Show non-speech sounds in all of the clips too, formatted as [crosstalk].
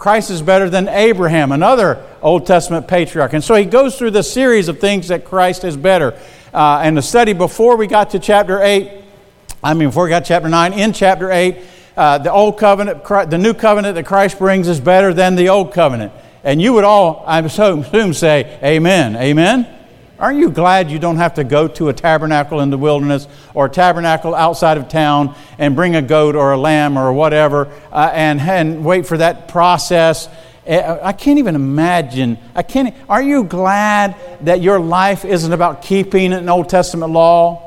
Christ is better than Abraham, another Old Testament patriarch. And so he goes through the series of things that Christ is better. Uh, and the study before we got to chapter 8, I mean, before we got chapter 9, in chapter 8, uh, the old covenant, the new covenant that Christ brings is better than the old covenant. And you would all, I assume, [laughs] say, Amen. Amen? Aren't you glad you don't have to go to a tabernacle in the wilderness or a tabernacle outside of town and bring a goat or a lamb or whatever uh, and, and wait for that process? Uh, I can't even imagine. I can't. Are you glad that your life isn't about keeping an Old Testament law?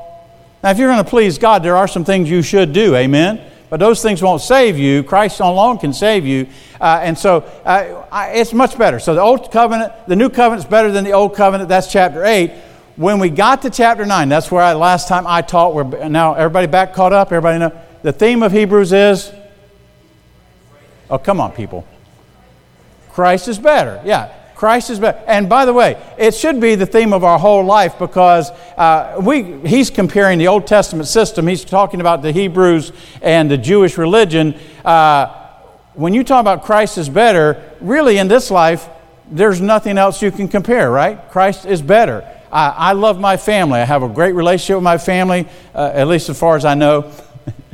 Now, if you're going to please God, there are some things you should do. Amen. But those things won't save you. Christ alone can save you. Uh, and so uh, I, it's much better. So the Old Covenant, the New Covenant is better than the Old Covenant. That's chapter 8. When we got to chapter 9, that's where I, last time I taught. We're, now everybody back caught up? Everybody know? The theme of Hebrews is? Oh, come on, people. Christ is better. Yeah. Christ is better. And by the way, it should be the theme of our whole life because uh, we, he's comparing the Old Testament system. He's talking about the Hebrews and the Jewish religion. Uh, when you talk about Christ is better, really in this life, there's nothing else you can compare, right? Christ is better. I, I love my family. I have a great relationship with my family, uh, at least as far as I know.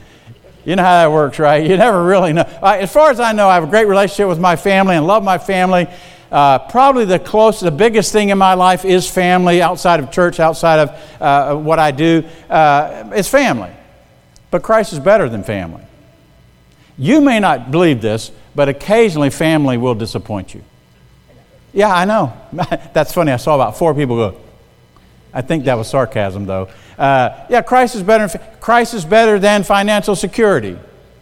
[laughs] you know how that works, right? You never really know. As far as I know, I have a great relationship with my family and love my family. Uh, probably the closest, the biggest thing in my life is family outside of church, outside of uh, what I do. Uh, it's family. But Christ is better than family. You may not believe this, but occasionally family will disappoint you. Yeah, I know. [laughs] That's funny. I saw about four people go. I think that was sarcasm, though. Uh, yeah, Christ is better. Christ is better than financial security,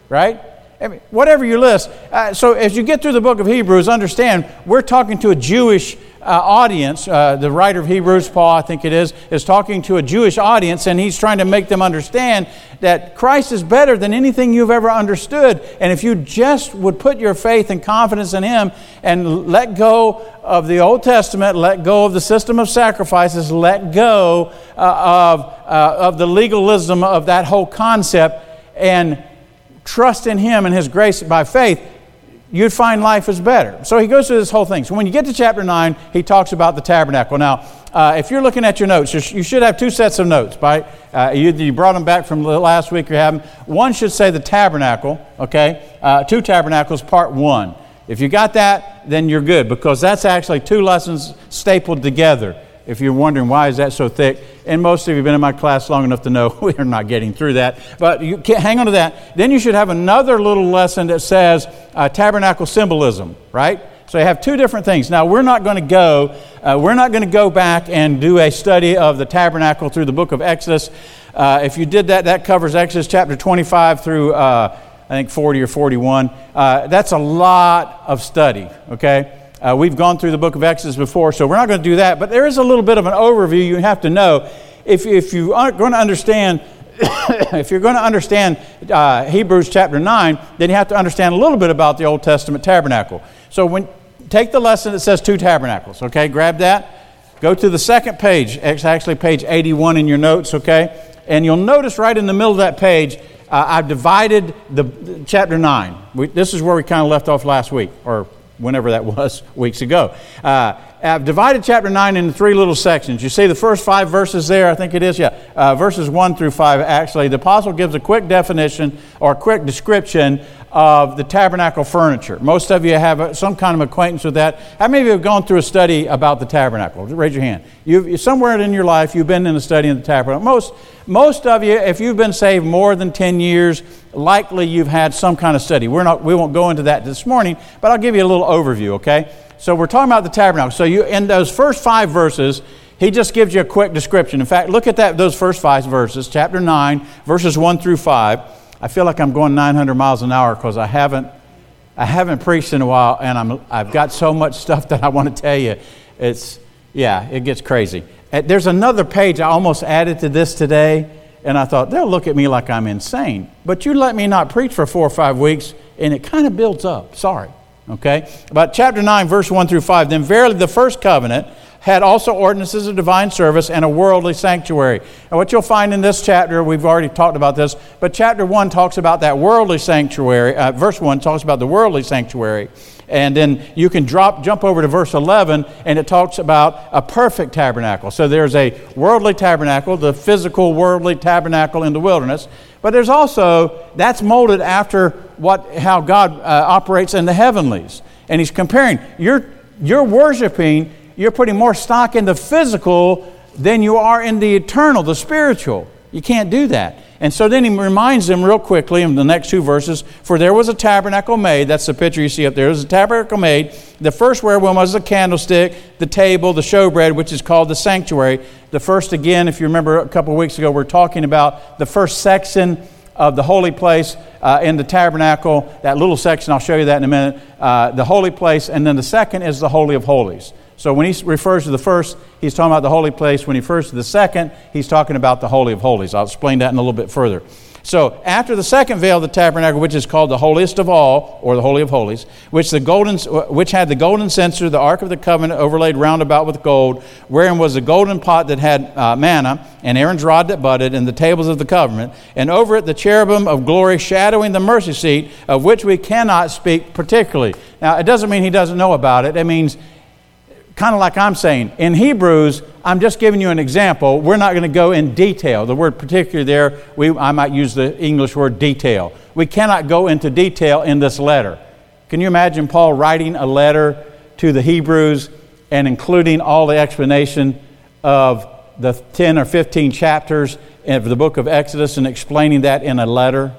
right? I mean, whatever you list. Uh, so as you get through the book of Hebrews, understand we're talking to a Jewish uh, audience. Uh, the writer of Hebrews, Paul, I think it is, is talking to a Jewish audience, and he's trying to make them understand that Christ is better than anything you've ever understood. And if you just would put your faith and confidence in Him and let go of the Old Testament, let go of the system of sacrifices, let go uh, of, uh, of the legalism of that whole concept, and trust in Him and His grace by faith, you'd find life is better. So he goes through this whole thing. So when you get to chapter 9, he talks about the tabernacle. Now, uh, if you're looking at your notes, you should have two sets of notes, right? Uh, you, you, brought them back from last week, you have them. One should say the tabernacle, okay? Uh, two tabernacles, part one. If you got that, then you're good because that's actually two lessons stapled together if you're wondering why is that so thick, and most of you have been in my class long enough to know [laughs] we're not getting through that, but you can't hang on to that. Then you should have another little lesson that says uh, tabernacle symbolism, right? So you have two different things. Now we're not going to go, uh, we're not going to go back and do a study of the tabernacle through the book of Exodus. Uh, if you did that, that covers Exodus chapter 25 through uh, I think 40 or 41. Uh, that's a lot of study, okay? Uh, we've gone through the book of Exodus before, so we're not going to do that. But there is a little bit of an overview you have to know. If, if you aren't going to understand, [coughs] if you're going to understand uh, Hebrews chapter 9, then you have to understand a little bit about the Old Testament tabernacle. So when take the lesson that says two tabernacles, okay? Grab that. Go to the second page. It's actually page 81 in your notes, okay? And you'll notice right in the middle of that page, uh, I've divided the, chapter 9. We, this is where we kind of left off last week, or whenever that [laughs] was, weeks ago. Uh, I've divided chapter 9 into three little sections. You see the first five verses there, I think it is, yeah, uh, verses 1 through 5. Actually, the apostle gives a quick definition or a quick description of the tabernacle furniture. Most of you have some kind of acquaintance with that. How many of you have gone through a study about the tabernacle? Raise your hand. You've, somewhere in your life, you've been in a study in the tabernacle. Most, most of you, if you've been saved more than 10 years, likely you've had some kind of study. We're not, we won't go into that this morning, but I'll give you a little overview, okay? So we're talking about the tabernacle. So you, in those first five verses, he just gives you a quick description. In fact, look at that, those first five verses, chapter 9, verses 1 through 5. I feel like I'm going 900 miles an hour because I haven't, I haven't preached in a while, and I'm, I've got so much stuff that I want to tell you. It's, yeah, it gets crazy. Uh, there's another page I almost added to this today, and I thought, they'll look at me like I'm insane. But you let me not preach for four or five weeks, and it kind of builds up. Sorry. Okay? But chapter 9, verse 1 through 5. Then verily the first covenant had also ordinances of divine service and a worldly sanctuary. And what you'll find in this chapter, we've already talked about this, but chapter 1 talks about that worldly sanctuary. Uh, verse 1 talks about the worldly sanctuary. And then you can drop, jump over to verse 11, and it talks about a perfect tabernacle. So there's a worldly tabernacle, the physical worldly tabernacle in the wilderness. But there's also, that's molded after what, how God uh, operates in the heavenlies. And he's comparing, you're, you're worshiping, you're putting more stock in the physical than you are in the eternal, the spiritual. You can't do that. And so then he reminds them real quickly in the next two verses For there was a tabernacle made, that's the picture you see up there. There was a tabernacle made. The first wherein was the candlestick, the table, the showbread, which is called the sanctuary. The first, again, if you remember a couple of weeks ago, we're talking about the first section of the holy place uh, in the tabernacle. That little section, I'll show you that in a minute. Uh, the holy place. And then the second is the Holy of Holies. So when he refers to the first, he's talking about the holy place. When he refers to the second, he's talking about the Holy of Holies. I'll explain that in a little bit further. So after the second veil of the tabernacle, which is called the holiest of all, or the Holy of Holies, which, the golden, which had the golden censer, the Ark of the Covenant overlaid round about with gold, wherein was a golden pot that had uh, manna, and Aaron's rod that budded, and the tables of the covenant, and over it the cherubim of glory shadowing the mercy seat, of which we cannot speak particularly. Now, it doesn't mean he doesn't know about it. It means kind of like I'm saying. In Hebrews, I'm just giving you an example. We're not going to go in detail. The word particular there, we, I might use the English word detail. We cannot go into detail in this letter. Can you imagine Paul writing a letter to the Hebrews and including all the explanation of the 10 or 15 chapters of the book of Exodus and explaining that in a letter?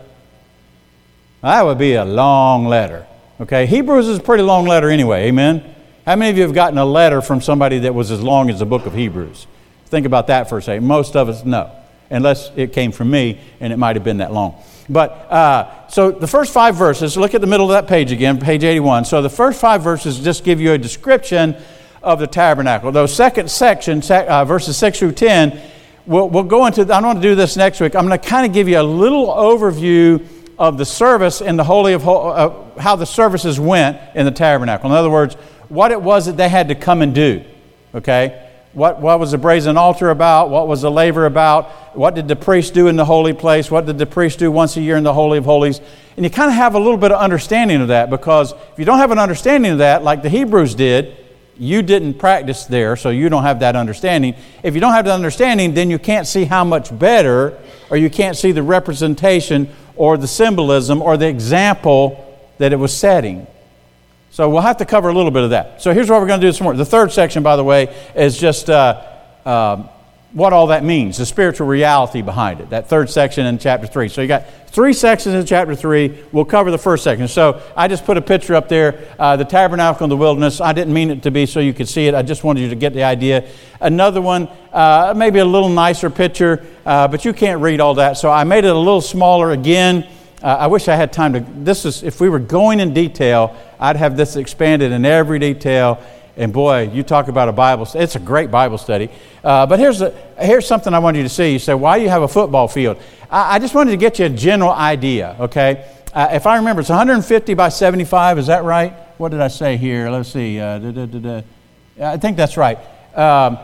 That would be a long letter. Okay? Hebrews is a pretty long letter anyway, amen? How many of you have gotten a letter from somebody that was as long as the book of Hebrews? Think about that for a second. Most of us, no, unless it came from me and it might have been that long. But uh, so the first five verses, look at the middle of that page again, page 81. So the first five verses just give you a description of the tabernacle. Those second section, uh, verses 6 through 10, we'll, we'll go into, I want to do this next week. I'm going to kind of give you a little overview of the service in the Holy of uh, how the services went in the tabernacle. In other words, what it was that they had to come and do. Okay? What, what was the brazen altar about? What was the laver about? What did the priest do in the holy place? What did the priest do once a year in the Holy of Holies? And you kind of have a little bit of understanding of that because if you don't have an understanding of that, like the Hebrews did, you didn't practice there, so you don't have that understanding. If you don't have that understanding, then you can't see how much better, or you can't see the representation or the symbolism or the example that it was setting. So we'll have to cover a little bit of that. So here's what we're going to do this morning. The third section, by the way, is just uh, uh, what all that means, the spiritual reality behind it. That third section in chapter 3. So you got three sections in chapter 3. We'll cover the first section. So I just put a picture up there, uh, the tabernacle in the wilderness. I didn't mean it to be so you could see it. I just wanted you to get the idea. Another one, uh, maybe a little nicer picture, uh, but you can't read all that. So I made it a little smaller again. Uh, I wish I had time to. This is, if we were going in detail, I'd have this expanded in every detail. And boy, you talk about a Bible. It's a great Bible study. Uh, but here's, a, here's something I want you to see. You say, why do you have a football field? I, I just wanted to get you a general idea, okay? Uh, if I remember, it's 150 by 75. Is that right? What did I say here? Let's see. Uh, da, da, da, I think that's right. Um,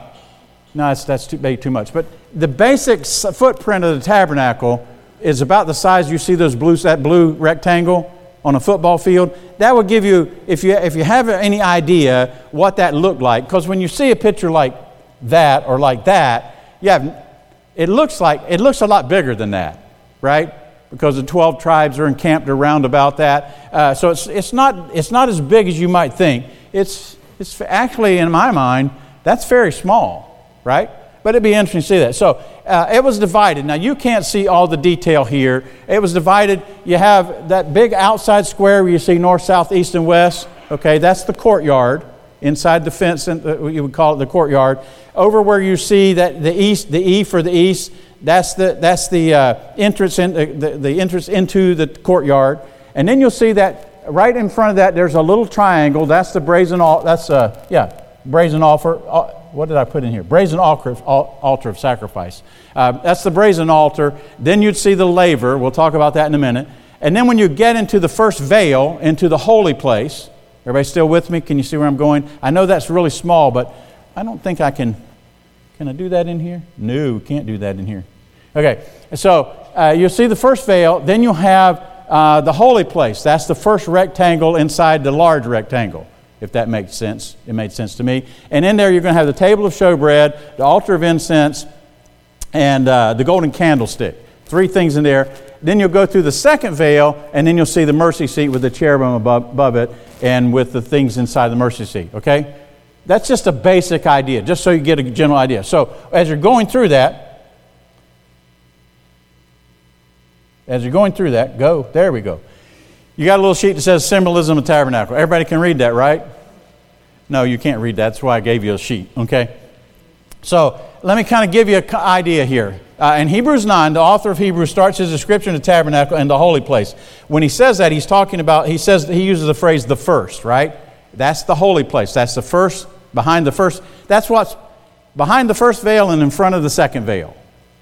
no, that's, that's too, too much. But the basic footprint of the tabernacle is about the size you see those blue, that blue rectangle on a football field. That would give you, if you, if you have any idea what that looked like, because when you see a picture like that or like that, you have, it looks like, it looks a lot bigger than that, right? Because the 12 tribes are encamped around about that. Uh, so it's, it's, not, it's not as big as you might think. It's, it's actually, in my mind, that's very small, right? But it'd be interesting to see that. So uh, it was divided. Now you can't see all the detail here. It was divided. You have that big outside square where you see north, south, east, and west. Okay, that's the courtyard inside the fence. And you would call it the courtyard. Over where you see that the east, the E for the east, that's the that's the uh, entrance in the, the, entrance into the courtyard. And then you'll see that right in front of that there's a little triangle. That's the brazen altar. That's uh yeah brazen altar what did I put in here? Brazen altar, of sacrifice. Uh, that's the brazen altar. Then you'd see the laver. We'll talk about that in a minute. And then when you get into the first veil, into the holy place, everybody still with me? Can you see where I'm going? I know that's really small, but I don't think I can. Can I do that in here? No, can't do that in here. Okay, so uh, you'll see the first veil. Then you'll have uh, the holy place. That's the first rectangle inside the large rectangle, if that makes sense. It made sense to me. And in there, you're going to have the table of showbread, the altar of incense, and uh, the golden candlestick. Three things in there. Then you'll go through the second veil, and then you'll see the mercy seat with the cherubim above, above it and with the things inside the mercy seat, okay? That's just a basic idea, just so you get a general idea. So as you're going through that, as you're going through that, go, there we go. You got a little sheet that says symbolism of tabernacle. Everybody can read that, right? No, you can't read that. That's why I gave you a sheet, okay? So let me kind of give you an idea here. Uh, in Hebrews 9, the author of Hebrews starts his description of the tabernacle and the holy place. When he says that, he's talking about, he says, he uses the phrase the first, right? That's the holy place. That's the first, behind the first. That's what's behind the first veil and in front of the second veil.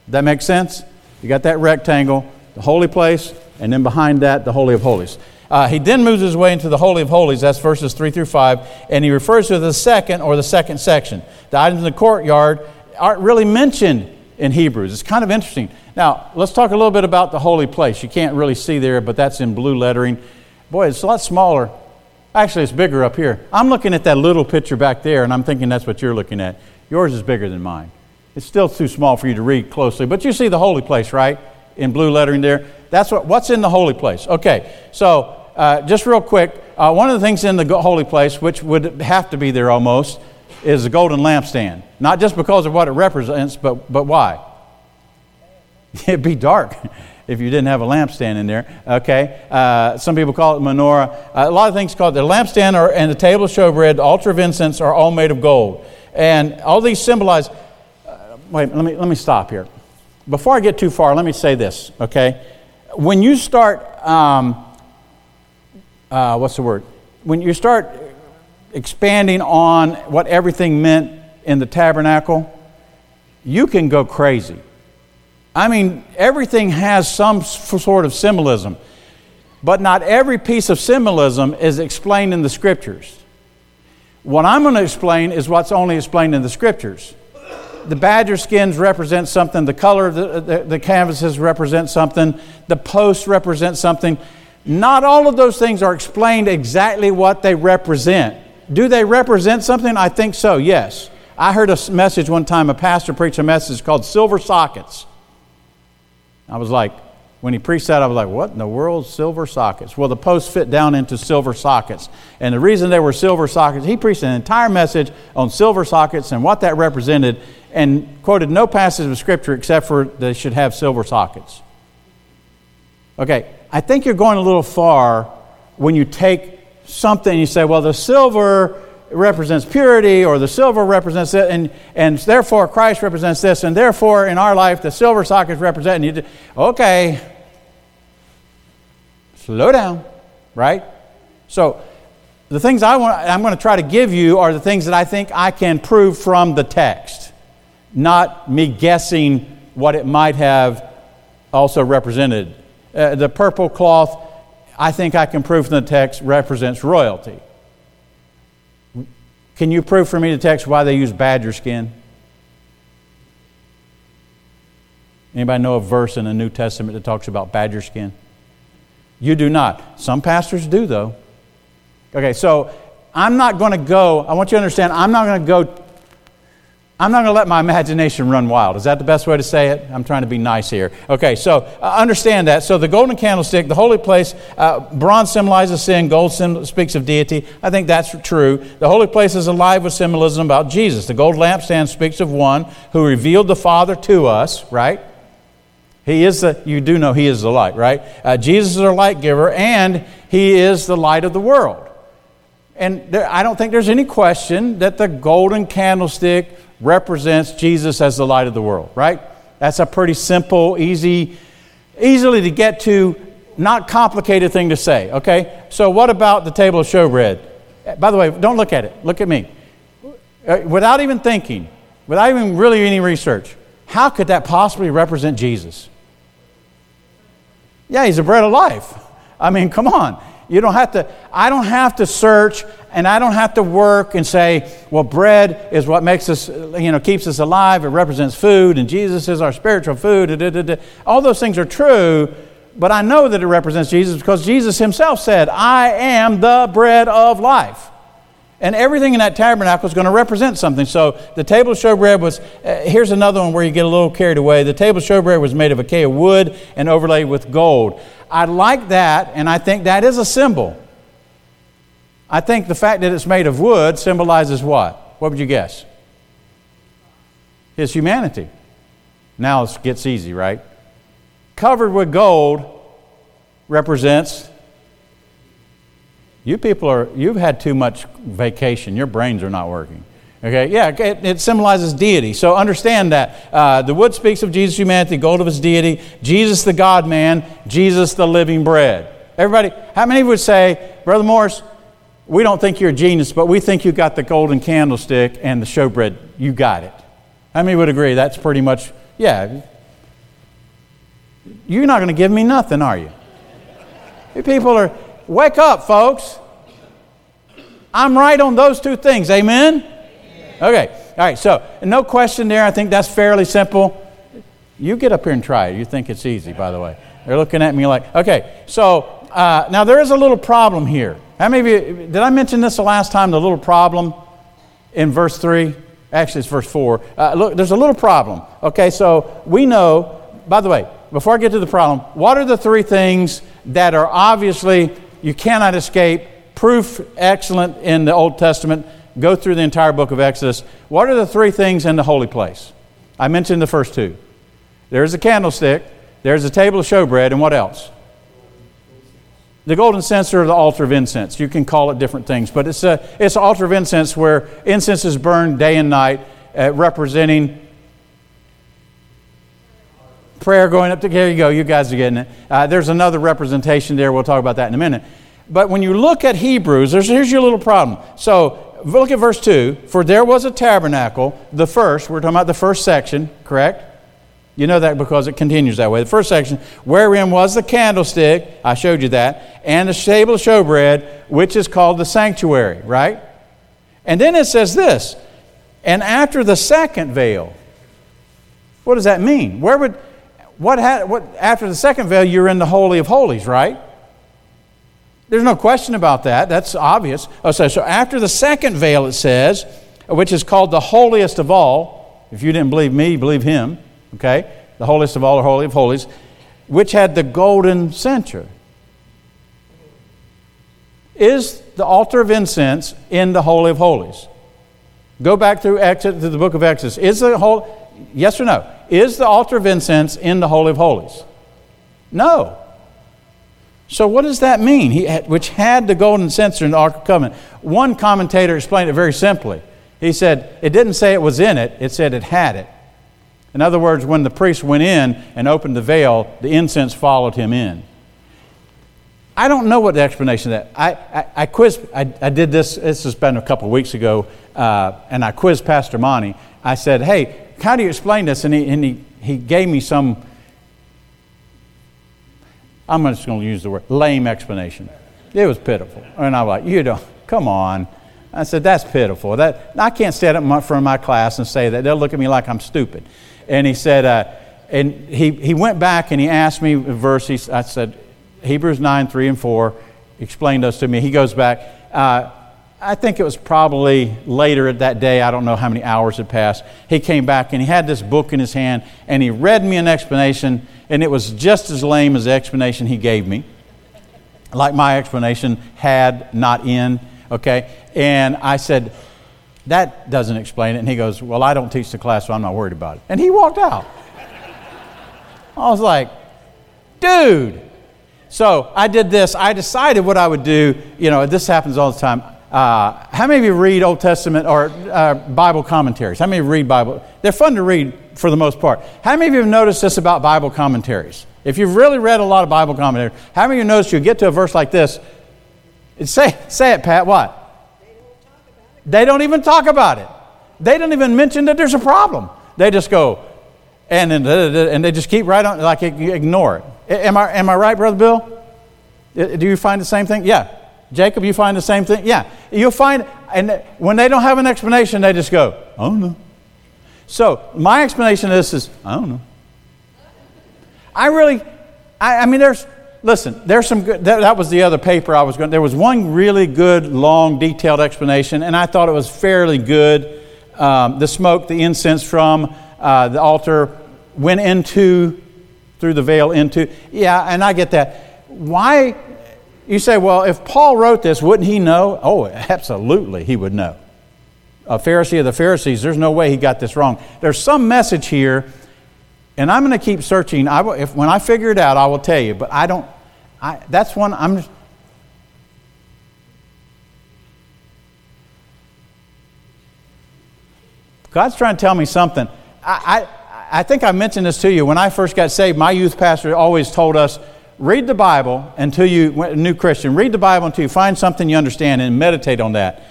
That makes sense? You got that rectangle, the holy place, and then behind that, the Holy of Holies. Uh, he then moves his way into the Holy of Holies, that's verses 3 through 5, and he refers to the second or the second section. The items in the courtyard aren't really mentioned in Hebrews. It's kind of interesting. Now, let's talk a little bit about the holy place. You can't really see there, but that's in blue lettering. Boy, it's a lot smaller. Actually, it's bigger up here. I'm looking at that little picture back there, and I'm thinking that's what you're looking at. Yours is bigger than mine. It's still too small for you to read closely, but you see the holy place, right? In blue lettering there. That's what, what's in the holy place. Okay, so uh, just real quick, uh, one of the things in the holy place, which would have to be there almost, is the golden lampstand. Not just because of what it represents, but, but why? [laughs] It'd be dark [laughs] if you didn't have a lampstand in there. Okay, uh, some people call it menorah. Uh, a lot of things called the lampstand or, and the table of showbread, the altar of incense are all made of gold, and all these symbolize. Uh, wait, let me let me stop here. Before I get too far, let me say this. Okay, when you start, um, uh, what's the word? When you start expanding on what everything meant in the tabernacle, you can go crazy. I mean, everything has some sort of symbolism, but not every piece of symbolism is explained in the scriptures. What I'm going to explain is what's only explained in the scriptures. The badger skins represent something, the color of the, uh, the, the canvases represent something, the posts represent something. Not all of those things are explained exactly what they represent. Do they represent something? I think so, yes. I heard a message one time, a pastor preached a message called Silver Sockets. I was like, when he preached that, I was like, what in the world, silver sockets? Well, the posts fit down into silver sockets. And the reason they were silver sockets, he preached an entire message on silver sockets and what that represented and quoted no passage of Scripture except for they should have silver sockets. Okay, I think you're going a little far when you take something, and you say, well, the silver represents purity, or the silver represents it, and, and therefore Christ represents this, and therefore in our life the silver sockets represent. And you, okay, slow down, right? So the things I want, I'm going to try to give you are the things that I think I can prove from the text, not me guessing what it might have also represented. Uh, the purple cloth I think I can prove from the text represents royalty. Can you prove for me the text why they use badger skin? Anybody know a verse in the New Testament that talks about badger skin? You do not. Some pastors do, though. Okay, so I'm not going to go, I want you to understand, I'm not going to go I'm not going to let my imagination run wild. Is that the best way to say it? I'm trying to be nice here. Okay, so uh, understand that. So the golden candlestick, the holy place, uh, bronze symbolizes sin, gold sim- speaks of deity. I think that's true. The holy place is alive with symbolism about Jesus. The gold lampstand speaks of one who revealed the Father to us, right? He is the, you do know He is the light, right? Uh, Jesus is our light giver, and He is the light of the world. And there, I don't think there's any question that the golden candlestick represents Jesus as the light of the world, right? That's a pretty simple, easy, easily to get to, not complicated thing to say, okay? So, what about the table of showbread? By the way, don't look at it. Look at me. Uh, without even thinking, without even really any research, how could that possibly represent Jesus? Yeah, he's the bread of life. I mean, come on. You don't have to, I don't have to search and I don't have to work and say, well, bread is what makes us, you know, keeps us alive. It represents food, and Jesus is our spiritual food. Da, da, da, All those things are true, but I know that it represents Jesus because Jesus himself said, I am the bread of life. And everything in that tabernacle is going to represent something. So the table of showbread was, uh, here's another one where you get a little carried away. The table of showbread was made of acacia wood and overlaid with gold. I like that, and I think that is a symbol. I think the fact that it's made of wood symbolizes what? What would you guess? His humanity. Now it gets easy, right? Covered with gold represents you people are, you've had too much vacation. Your brains are not working. Okay, yeah, it, it symbolizes deity. So understand that. Uh, the wood speaks of Jesus' humanity, gold of his deity, Jesus the God man, Jesus the living bread. Everybody, how many would say, Brother Morris, we don't think you're a genius, but we think you got the golden candlestick and the showbread. You got it. How many would agree? That's pretty much, yeah. You're not going to give me nothing, are you? You people are, Wake up, folks. I'm right on those two things. Amen? Okay. All right. So, no question there. I think that's fairly simple. You get up here and try it. You think it's easy, by the way. They're looking at me like, okay. So, uh, now there is a little problem here. How many of you, did I mention this the last time, the little problem in verse 3? Actually, it's verse 4. Uh, look, there's a little problem. Okay, so we know, by the way, before I get to the problem, what are the three things that are obviously you cannot escape. Proof excellent in the Old Testament. Go through the entire book of Exodus. What are the three things in the holy place? I mentioned the first two. There's a candlestick, there's a table of showbread, and what else? The golden censer or the altar of incense. You can call it different things, but it's, a, it's an altar of incense where incense is burned day and night, uh, representing prayer going up to, there you go, you guys are getting it. Uh, there's another representation there, we'll talk about that in a minute. But when you look at Hebrews, here's your little problem. So look at verse 2. For there was a tabernacle, the first, we're talking about the first section, correct? You know that because it continues that way. The first section, wherein was the candlestick, I showed you that, and the table of showbread, which is called the sanctuary, right? And then it says this, and after the second veil. What does that mean? Where would what, ha- what after the second veil, you're in the Holy of Holies, right? There's no question about that. That's obvious. Oh, so, so after the second veil, it says, which is called the holiest of all. If you didn't believe me, believe him. Okay? The holiest of all, or holy of holies, which had the golden censer. Is the altar of incense in the Holy of Holies? Go back through Exodus, to the book of Exodus. Is the whole Yes or no? Is the altar of incense in the Holy of Holies? No. So, what does that mean? He which had the golden censer in the Ark of Covenant. One commentator explained it very simply. He said, it didn't say it was in it, it said it had it. In other words, when the priest went in and opened the veil, the incense followed him in. I don't know what the explanation of that. I, I, I quizzed, I, I, did this, this has been a couple of weeks ago, uh, and I quizzed Pastor Monty. I said, hey, how do you explain this? And he, and he, he gave me some, I'm just going to use the word, lame explanation. It was pitiful. And I was like, you don't, come on. I said, that's pitiful. That, I can't stand up in front of my class and say that. They'll look at me like I'm stupid. And he said, uh, and he, he went back and he asked me a verse. He, I said, Hebrews 9, 3 and 4, explained those to me. He goes back. Uh, I think it was probably later that day, I don't know how many hours had passed. He came back and he had this book in his hand and he read me an explanation, and it was just as lame as the explanation he gave me. Like my explanation, had, not in, okay? And I said, That doesn't explain it. And he goes, Well, I don't teach the class, so I'm not worried about it. And he walked out. I was like, Dude. So I did this. I decided what I would do. You know, this happens all the time. Uh, how many of you read Old Testament or uh, Bible commentaries? How many read Bible? They're fun to read for the most part. How many of you have noticed this about Bible commentaries? If you've really read a lot of Bible commentaries, how many of you notice you get to a verse like this? Say, say it, Pat. What? They don't even talk about it. They don't even mention that there's a problem. They just go, and then, and they just keep right on, like ignore it. Am I, am I right, Brother Bill? Do you find the same thing? Yeah. Jacob, you find the same thing? Yeah. You'll find, and when they don't have an explanation, they just go, I don't know. So my explanation of this is, I don't know. I really, I, I, mean, there's, listen, there's some good, that, that was the other paper I was going, there was one really good, long, detailed explanation, and I thought it was fairly good. Um, the smoke, the incense from uh, the altar went into, through the veil into, yeah, and I get that. Why, you say, well, if Paul wrote this, wouldn't he know? Oh, absolutely, he would know. A Pharisee of the Pharisees, there's no way he got this wrong. There's some message here and I'm going to keep searching. I will, if, when I figure it out, I will tell you. But I don't, I, that's one I'm just, God's trying to tell me something. I, I, I think I mentioned this to you. When I first got saved, my youth pastor always told us read the Bible until you, a new Christian, read the Bible until you find something you understand and meditate on that.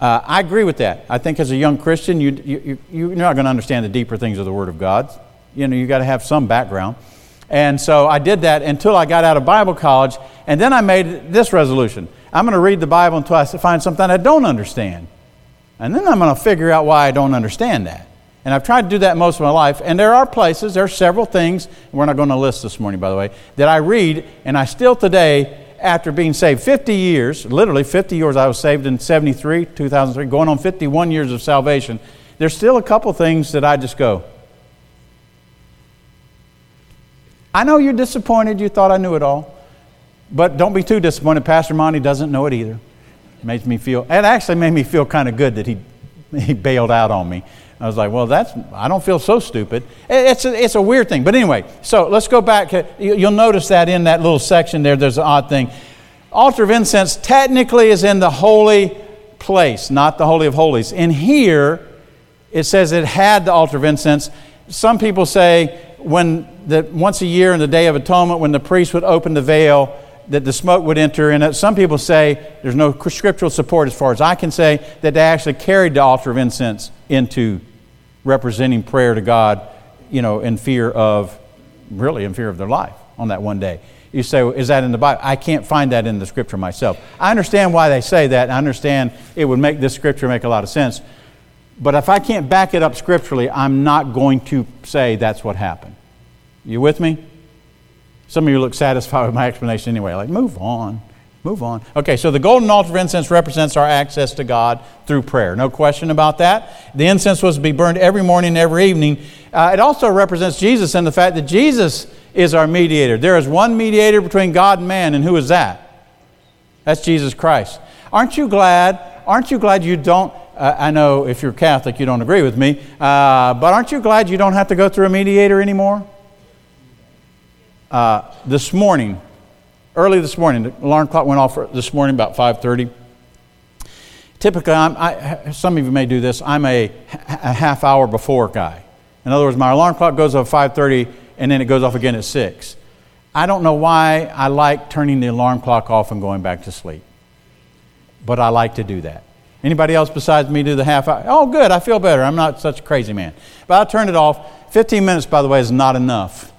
Uh, I agree with that. I think as a young Christian, you, you, you're not going to understand the deeper things of the Word of God you know, you got to have some background. And so I did that until I got out of Bible college. And then I made this resolution I'm going to read the Bible until I find something I don't understand. And then I'm going to figure out why I don't understand that. And I've tried to do that most of my life. And there are places, there are several things, we're not going to list this morning, by the way, that I read, and I still today, after being saved 50 years, literally 50 years, I was saved in 73, 2003, going on 51 years of salvation, there's still a couple things that I just go, I know you're disappointed. You thought I knew it all. But don't be too disappointed. Pastor Monty doesn't know it either. It makes me feel, it actually made me feel kind of good that he, he bailed out on me. I was like, well, that's, I don't feel so stupid. It's a, it's a weird thing. But anyway, so let's go back. Uh, you'll notice that in that little section there, there's an odd thing. Altar of incense technically is in the holy place, not the Holy of Holies. In here, it says it had the altar of incense. Some people say when the, once a year in the Day of Atonement, when the priest would open the veil, that the smoke would enter it. Some people say there's no scriptural support as far as I can say that they actually carried the altar of incense into representing prayer to God, you know, in fear of, really in fear of their life on that one day. You say, is that in the Bible? I can't find that in the scripture myself. I understand why they say that. I understand it would make this scripture make a lot of sense. But if I can't back it up scripturally, I'm not going to say that's what happened. You with me? Some of you look satisfied with my explanation anyway. Like, move on. Move on. Okay, so the golden altar of incense represents our access to God through prayer. No question about that. The incense was to be burned every morning and every evening. Uh, it also represents Jesus and the fact that Jesus is our mediator. There is one mediator between God and man, and who is that? That's Jesus Christ. Aren't you glad? Aren't you glad you don't uh, I know if you're Catholic, you don't agree with me, uh, but aren't you glad you don't have to go through a mediator anymore? Uh, this morning, early this morning, the alarm clock went off this morning about 5:30. Typically, I, some of you may do this. I'm a, a half hour before guy. In other words, my alarm clock goes off 5:30, and then it goes off again at six. I don't know why I like turning the alarm clock off and going back to sleep, but I like to do that. Anybody else besides me do the half hour? Oh, good, I feel better. I'm not such a crazy man. But I turn it off. 15 minutes, by the way, is not enough.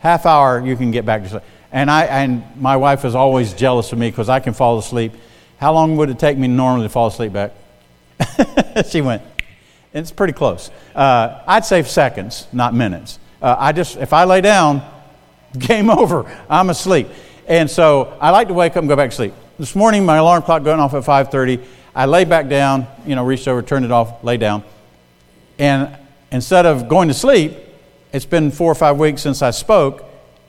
Half hour, you can get back to sleep. And, I, and my wife is always jealous of me because I can fall asleep. How long would it take me normally to fall asleep back? [laughs] she went, it's pretty close. Uh, I'd say seconds, not minutes. Uh, I just, if I lay down, [laughs] game over. I'm asleep. And so I like to wake up and go back to sleep. This morning, my alarm clock going off at 5.30. I lay back down, you know, reached over, turned it off, lay down. And instead of going to sleep, it's been four or five weeks since I spoke,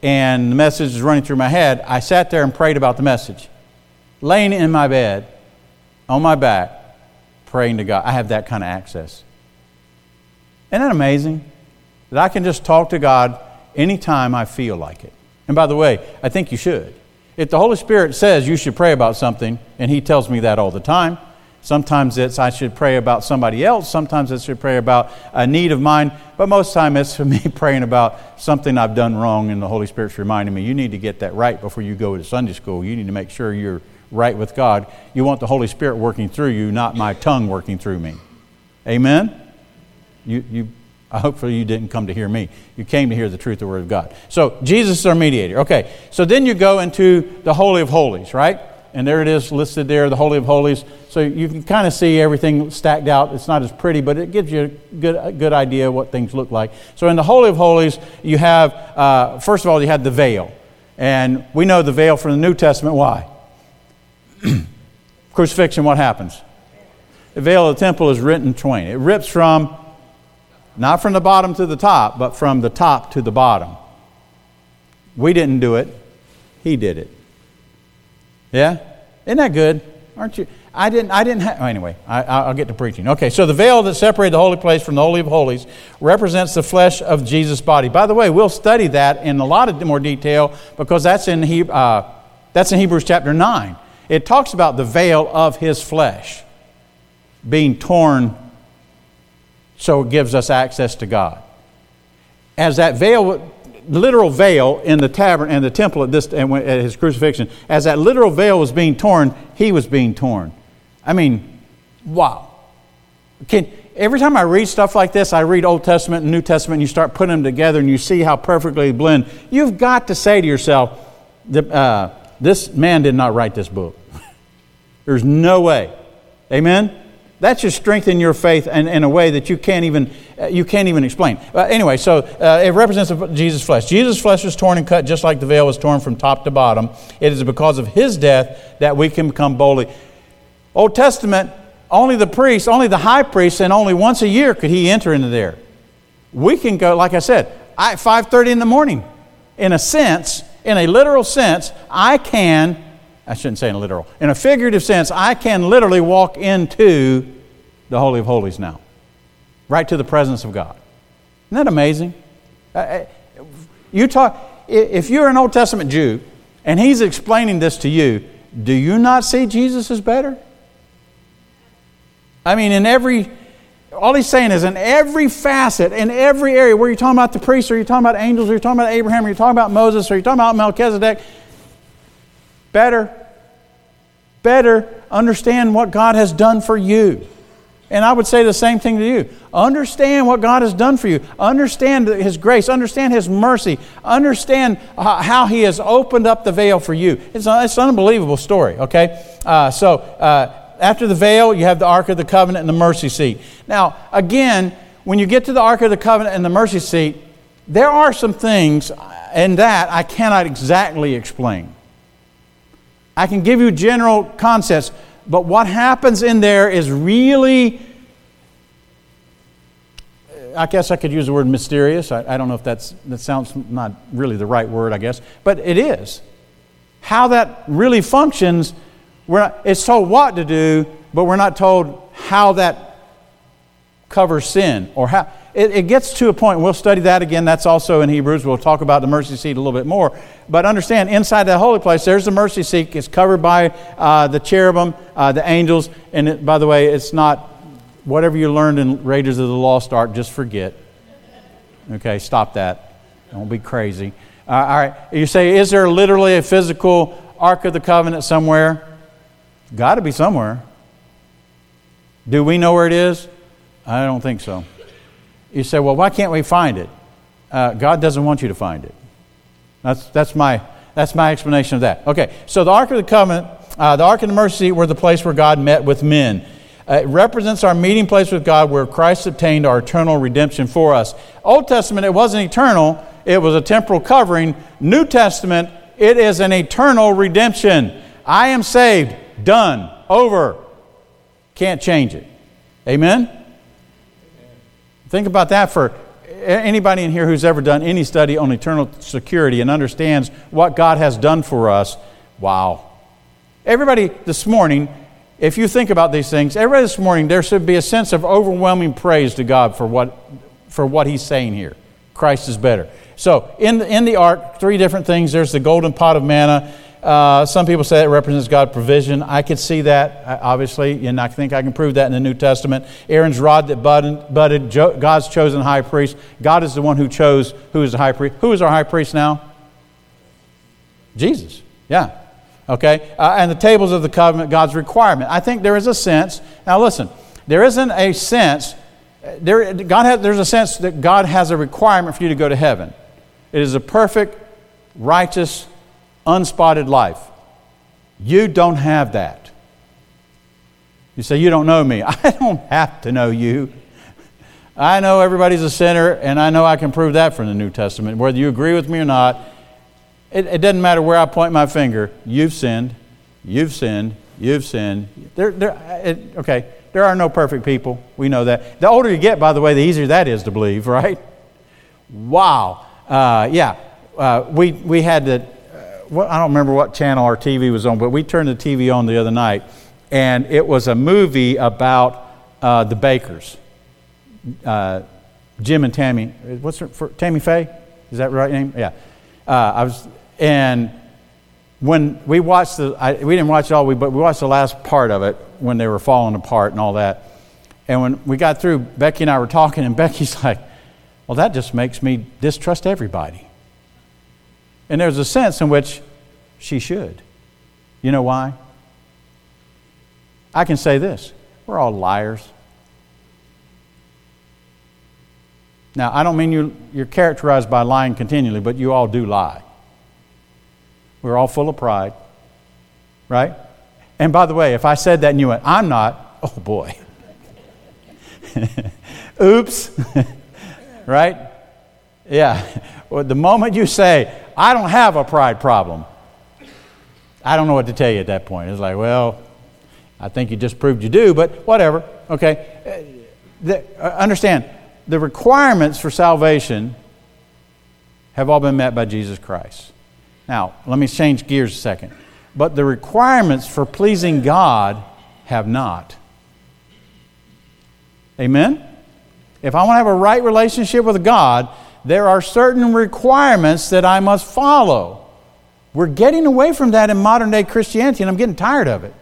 and the message is running through my head. I sat there and prayed about the message. Laying in my bed, on my back, praying to God. I have that kind of access. Isn't that amazing? That I can just talk to God anytime I feel like it. And by the way, I think you should. If the Holy Spirit says you should pray about something, and He tells me that all the time, Sometimes it's I should pray about somebody else. Sometimes I should pray about a need of mine. But most time it's [laughs] for me praying about something I've done wrong, and the Holy Spirit's reminding me, you need to get that right before you go to Sunday school. You need to make sure you're right with God. You want the Holy Spirit working through you, not my tongue working through me. Amen? You, you, hopefully you didn't come to hear me. You came to hear the truth of the Word of God. So Jesus is our mediator. Okay, so then you go into the Holy of Holies, right? And there it is listed there, the Holy of Holies. So you can kind of see everything stacked out. It's not as pretty, but it gives you a good, a good idea what things look like. So in the Holy of Holies, you have, uh, first of all, you had the veil. And we know the veil from the New Testament. Why? [clears throat] Crucifixion, what happens? The veil of the temple is rent in twain. It rips from, not from the bottom to the top, but from the top to the bottom. We didn't do it, He did it. Yeah? Isn't that good? Aren't you? I didn't, I didn't have, oh, anyway, I, will get to preaching. Okay, so the veil that separated the holy place from the Holy of Holies represents the flesh of Jesus' body. By the way, we'll study that in a lot of more detail because that's in, he, uh, that's in Hebrews chapter 9. It talks about the veil of his flesh being torn so it gives us access to God. As that veil, literal veil in the tavern and the temple at, this, and at his crucifixion, as that literal veil was being torn, he was being torn. I mean, wow. Can, every time I read stuff like this, I read Old Testament and New Testament, and you start putting them together and you see how perfectly they blend. You've got to say to yourself, uh, this man did not write this book. [laughs] There's no way. Amen? That should strengthen your faith in, in a way that you can't even, uh, you can't even explain. Uh, anyway, so uh, it represents Jesus' flesh. Jesus' flesh was torn and cut just like the veil was torn from top to bottom. It is because of his death that we can become boldly Old Testament, only the priest, only the high priest, and only once a year could he enter into there. We can go, like I said, at 5.30 in the morning. In a sense, in a literal sense, I can, I shouldn't say in a literal, in a figurative sense, I can literally walk into the Holy of Holies now. Right to the presence of God. Isn't that amazing? Uh, uh, you talk, if you're an Old Testament Jew and he's explaining this to you, do you not see Jesus as better? I mean, in every, all he's saying is in every facet, in every area, where you're talking about the priests, or you're talking about angels, or you're talking about Abraham, or you're talking about Moses, or you're talking about Melchizedek, better, better understand what God has done for you. And I would say the same thing to you. Understand what God has done for you. Understand His grace. Understand His mercy. Understand how He has opened up the veil for you. It's, it's an unbelievable story, okay? Uh, so, uh, after the veil, you have the Ark of the Covenant and the mercy seat. Now, again, when you get to the Ark of the Covenant and the mercy seat, there are some things in that I cannot exactly explain. I can give you general concepts, but what happens in there is really, uh, I guess I could use the word mysterious. I, I don't know if that's, that sounds not really the right word, I guess, but it is. How that really functions we're not, it's told what to do, but we're not told how that covers sin or how. It, it gets to a point, we'll study that again. That's also in Hebrews. We'll talk about the mercy seat a little bit more. But understand, inside that holy place, there's the mercy seat. It's covered by uh, the cherubim, uh, the angels. And it, by the way, it's not whatever you learned in Raiders of the Lost Ark, just forget. Okay, stop that. Don't be crazy. Uh, all right, you say, is there literally a physical Ark of the Covenant somewhere? Got to be somewhere. Do we know where it is? I don't think so. You say, well, why can't we find it? Uh, God doesn't want you to find it. That's, that's, my, that's my explanation of that. Okay, so the Ark of the Covenant, uh, the Ark of the Mercy were the place where God met with men. Uh, it represents our meeting place with God where Christ obtained our eternal redemption for us. Old Testament, it wasn't eternal, it was a temporal covering. New Testament, it is an eternal redemption. I am saved. Done. Over. Can't change it. Amen? Think about that for anybody in here who's ever done any study on eternal security and understands what God has done for us. Wow. Everybody this morning, if you think about these things, everybody this morning, there should be a sense of overwhelming praise to God for what, for what He's saying here. Christ is better. So, in in the ark, three different things. There's the golden pot of manna. Uh, some people say it represents God's provision. I could see that, obviously, and I think I can prove that in the New Testament. Aaron's rod that budded, budded God's chosen high priest. God is the one who chose who is the high priest. Who is our high priest now? Jesus. Yeah. Okay. Uh, and the tables of the covenant, God's requirement. I think there is a sense. Now, listen, there isn't a sense. There, God has, there's a sense that God has a requirement for you to go to heaven. It is a perfect, righteous, unspotted life. You don't have that. You say, You don't know me. [laughs] I don't have to know you. I know everybody's a sinner, and I know I can prove that from the New Testament. Whether you agree with me or not, it, it doesn't matter where I point my finger. You've sinned. You've sinned. You've sinned. There, there, it, okay, there are no perfect people. We know that. The older you get, by the way, the easier that is to believe, [laughs] right? Wow. Uh, yeah. Uh, we, we had uh, well, I don't remember what channel our TV was on, but we turned the TV on the other night, and it was a movie about uh, the Bakkers. Uh, Jim and Tammy. What's her, for, Tammy Faye? Is that right name? Yeah. Uh, I was, and when we watched the, I, we didn't watch it all, but we watched the last part of it when they were falling apart and all that. And when we got through, Becky and I were talking, and Becky's [laughs] like, well, that just makes me distrust everybody. And there's a sense in which she should. You know why? I can say this we're all liars. Now, I don't mean you, you're characterized by lying continually, but you all do lie. We're all full of pride, right? And by the way, if I said that and you went, I'm not, oh boy. [laughs] Oops. [laughs] right? Yeah. The moment you say, I don't have a pride problem, I don't know what to tell you at that point. It's like, well, I think you just proved you do, but whatever. Okay. Uh, uh, understand, the requirements for salvation have all been met by Jesus Christ. Now, let me change gears a second. But the requirements for pleasing God have not. Amen? If I want to have a right relationship with God, there are certain requirements that I must follow. We're getting away from that in modern day Christianity, and I'm getting tired of it.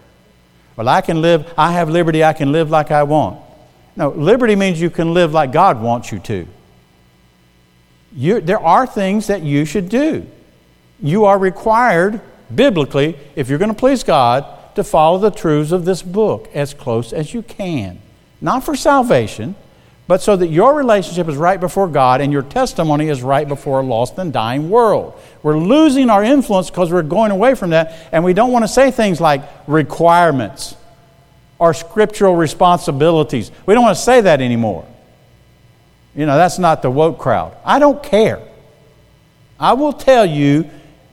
Well, I can live, I have liberty, I can live like I want. No, liberty means you can live like God wants you to. You, there are things that you should do. You are required, biblically, if you're going to please God, to follow the truths of this book as close as you can. Not for salvation, but so that your relationship is right before God and your testimony is right before a lost and dying world. We're losing our influence because we're going away from that, and we don't want to say things like requirements or scriptural responsibilities. We don't want to say that anymore. You know, that's not the woke crowd. I don't care. I will tell you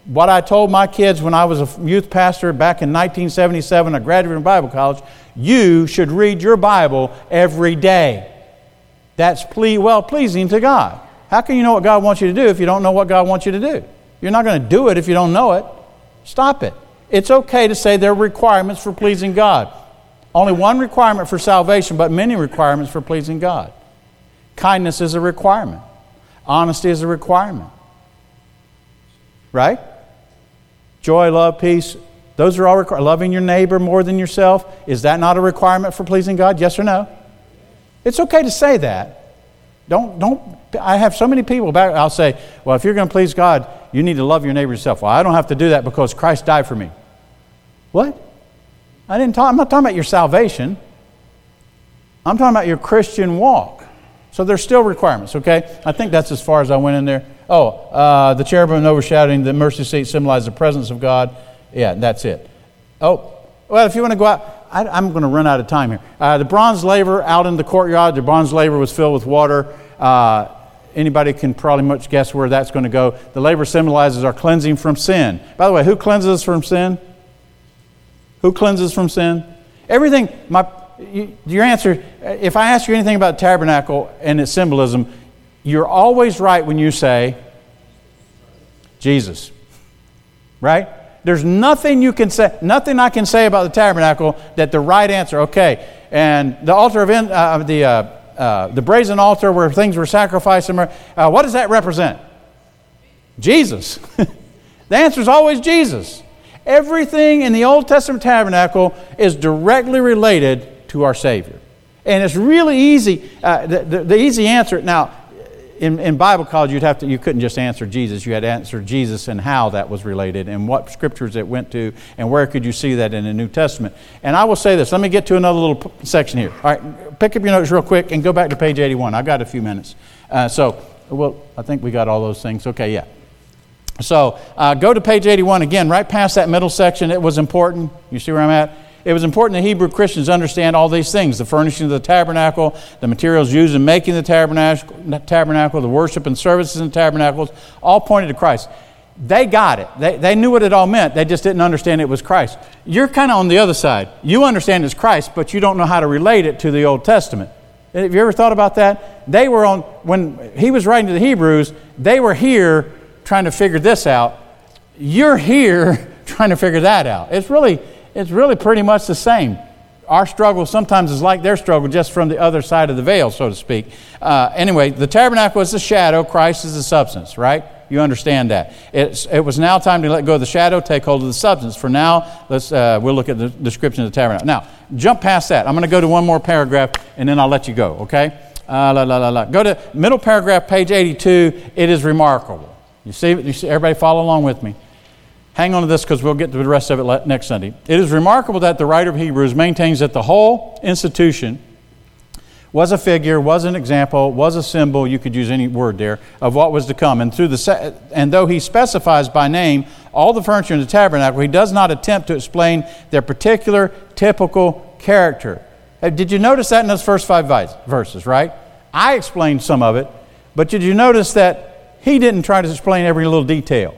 what I told my kids when I was a youth pastor back in 1977, a graduate from Bible college. You should read your Bible every day. That's ple- well pleasing to God. How can you know what God wants you to do if you don't know what God wants you to do? You're not going to do it if you don't know it. Stop it. It's okay to say there are requirements for pleasing God. Only one requirement for salvation, but many requirements for pleasing God. Kindness is a requirement, honesty is a requirement. Right? Joy, love, peace, those are all. Loving your neighbor more than yourself, is that not a requirement for pleasing God? Yes or no? It's okay to say that. Don't, don't, I have so many people back, I'll say, well, if you're going to please God, you need to love your neighbor yourself. Well, I don't have to do that because Christ died for me. What? I didn't talk, I'm not talking about your salvation. I'm talking about your Christian walk. So there's still requirements, okay? I think that's as far as I went in there. Oh, uh, the cherubim overshadowing the mercy seat symbolizes the presence of God. Yeah, that's it. Oh, well, if you want to go out, I, am going to run out of time here. Uh, the bronze laver out in the courtyard, the bronze laver was filled with water. Uh, anybody can probably much guess where that's going to go. The laver symbolizes our cleansing from sin. By the way, who cleanses us from sin? Who cleanses from sin? Everything, my, your answer, if I ask you anything about tabernacle and its symbolism, you're always right when you say Jesus. Right? There's nothing you can say, nothing I can say about the tabernacle that the right answer, okay. And the altar of, in, uh, the, uh, uh, the brazen altar where things were sacrificed, uh, what does that represent? Jesus. [laughs] the answer is always Jesus. Everything in the Old Testament tabernacle is directly related to our Savior. And it's really easy. Uh, the, the, the, easy answer now, in, in Bible college, you'd have to, you couldn't just answer Jesus. You had to answer Jesus and how that was related and what scriptures it went to and where could you see that in the New Testament. And I will say this. Let me get to another little section here. All right, pick up your notes real quick and go back to page 81. I've got a few minutes. Uh, so, well, I think we got all those things. Okay, yeah. So uh, go to page 81 again, right past that middle section. It was important. You see where I'm at? It was important that Hebrew Christians understand all these things the furnishing of the tabernacle, the materials used in making the tabernacle, tabernacle the worship and services in the tabernacles, all pointed to Christ. they got it. They, they knew what it all meant. They just didn't understand it was Christ. You're kind of on the other side. You understand it's Christ, but you don't know how to relate it to the Old Testament. Have you ever thought about that? They were on, when he was writing to the Hebrews, they were here trying to figure this out. You're here [laughs] trying to figure that out. It's really, it's really pretty much the same. Our struggle sometimes is like their struggle, just from the other side of the veil, so to speak. Uh, anyway, the tabernacle is the shadow, Christ is the substance, right? You understand that. It's, it was now time to let go of the shadow, take hold of the substance. For now, let's, uh, we'll look at the description of the tabernacle. Now, jump past that. I'm going to go to one more paragraph, and then I'll let you go, okay? Uh, la, la, la, la. Go to middle paragraph, page 82. It is remarkable. You see, you see everybody follow along with me. Hang on to this because we'll get to the rest of it next Sunday. It is remarkable that the writer of Hebrews maintains that the whole institution was a figure, was an example, was a symbol, you could use any word there, of what was to come. And, through the, and though he specifies by name all the furniture in the tabernacle, he does not attempt to explain their particular typical character. Uh, did you notice that in those first five verses, right? I explained some of it, but did you notice that he didn't try to explain every little detail?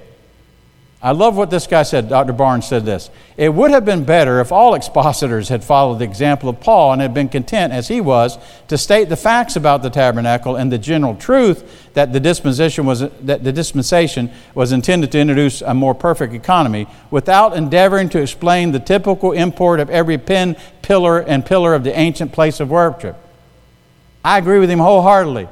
I love what this guy said. Dr. Barnes said this. It would have been better if all expositors had followed the example of Paul and had been content, as he was, to state the facts about the tabernacle and the general truth that the dispensation was, that the dispensation was intended to introduce a more perfect economy, without endeavoring to explain the typical import of every pin, pillar, and pillar of the ancient place of worship. I agree with him wholeheartedly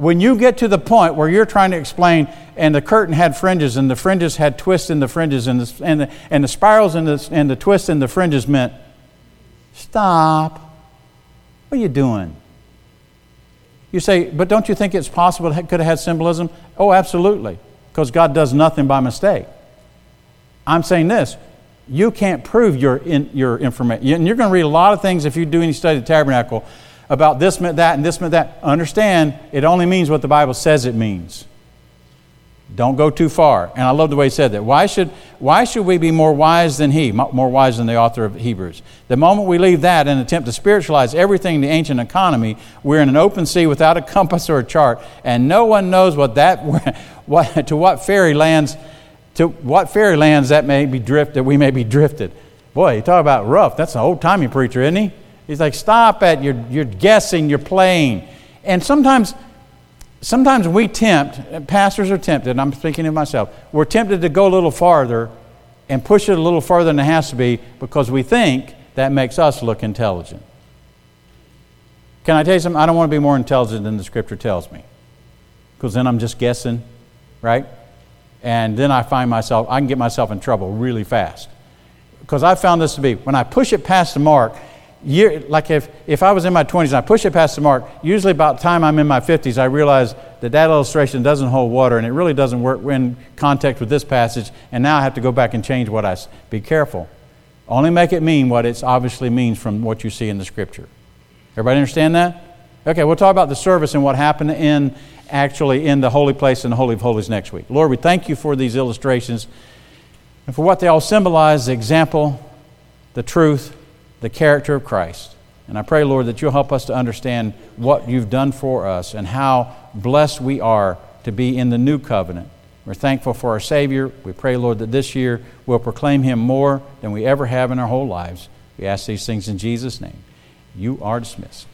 when you get to the point where you're trying to explain, and the curtain had fringes, and the fringes had twists in the fringes, and the, and the, and the spirals and the, and the twists in the fringes meant, stop. What are you doing? You say, but don't you think it's possible it could have had symbolism? Oh, absolutely, because God does nothing by mistake. I'm saying this you can't prove your, in, your information. And you're going to read a lot of things if you do any study of the tabernacle about this meant that and this meant that. Understand, it only means what the Bible says it means. Don't go too far. And I love the way he said that. Why should, why should we be more wise than he, more wise than the author of Hebrews? The moment we leave that and attempt to spiritualize everything in the ancient economy, we're in an open sea without a [laughs] compass or a chart, and no one knows what that, [laughs] what, to what fairy lands, to what fairy lands that may be drifted, we may be drifted. Boy, you talk about rough. That's an old timey preacher, isn't he? He's like, stop it. You're, you're guessing, you're playing. And sometimes, sometimes we tempt, pastors are tempted, I'm speaking of myself, we're tempted to go a little farther and push it a little farther than it has to be because we think that makes us look intelligent. Can I tell you something? I don't want to be more intelligent than the scripture tells me because then I'm just guessing, right? And then I find myself, I can get myself in trouble really fast. Because I found this to be, when I push it past the mark, year, like if, if I was in my 20s and I push it past the mark, usually about the time I'm in my 50s, I realize that that illustration doesn't hold water and it really doesn't work in context with this passage, and now I have to go back and change what I. Be careful. Only make it mean what it obviously means from what you see in the scripture. Everybody understand that? Okay, we'll talk about the service and what happened in actually in the holy place and the Holy of Holies next week. Lord, we thank you for these illustrations and for what they all symbolize the example, the truth, the character of Christ. And I pray, Lord, that you'll help us to understand what you've done for us and how blessed we are to be in the new covenant. We're thankful for our Savior. We pray, Lord, that this year we'll proclaim him more than we ever have in our whole lives. We ask these things in Jesus' name. You are dismissed.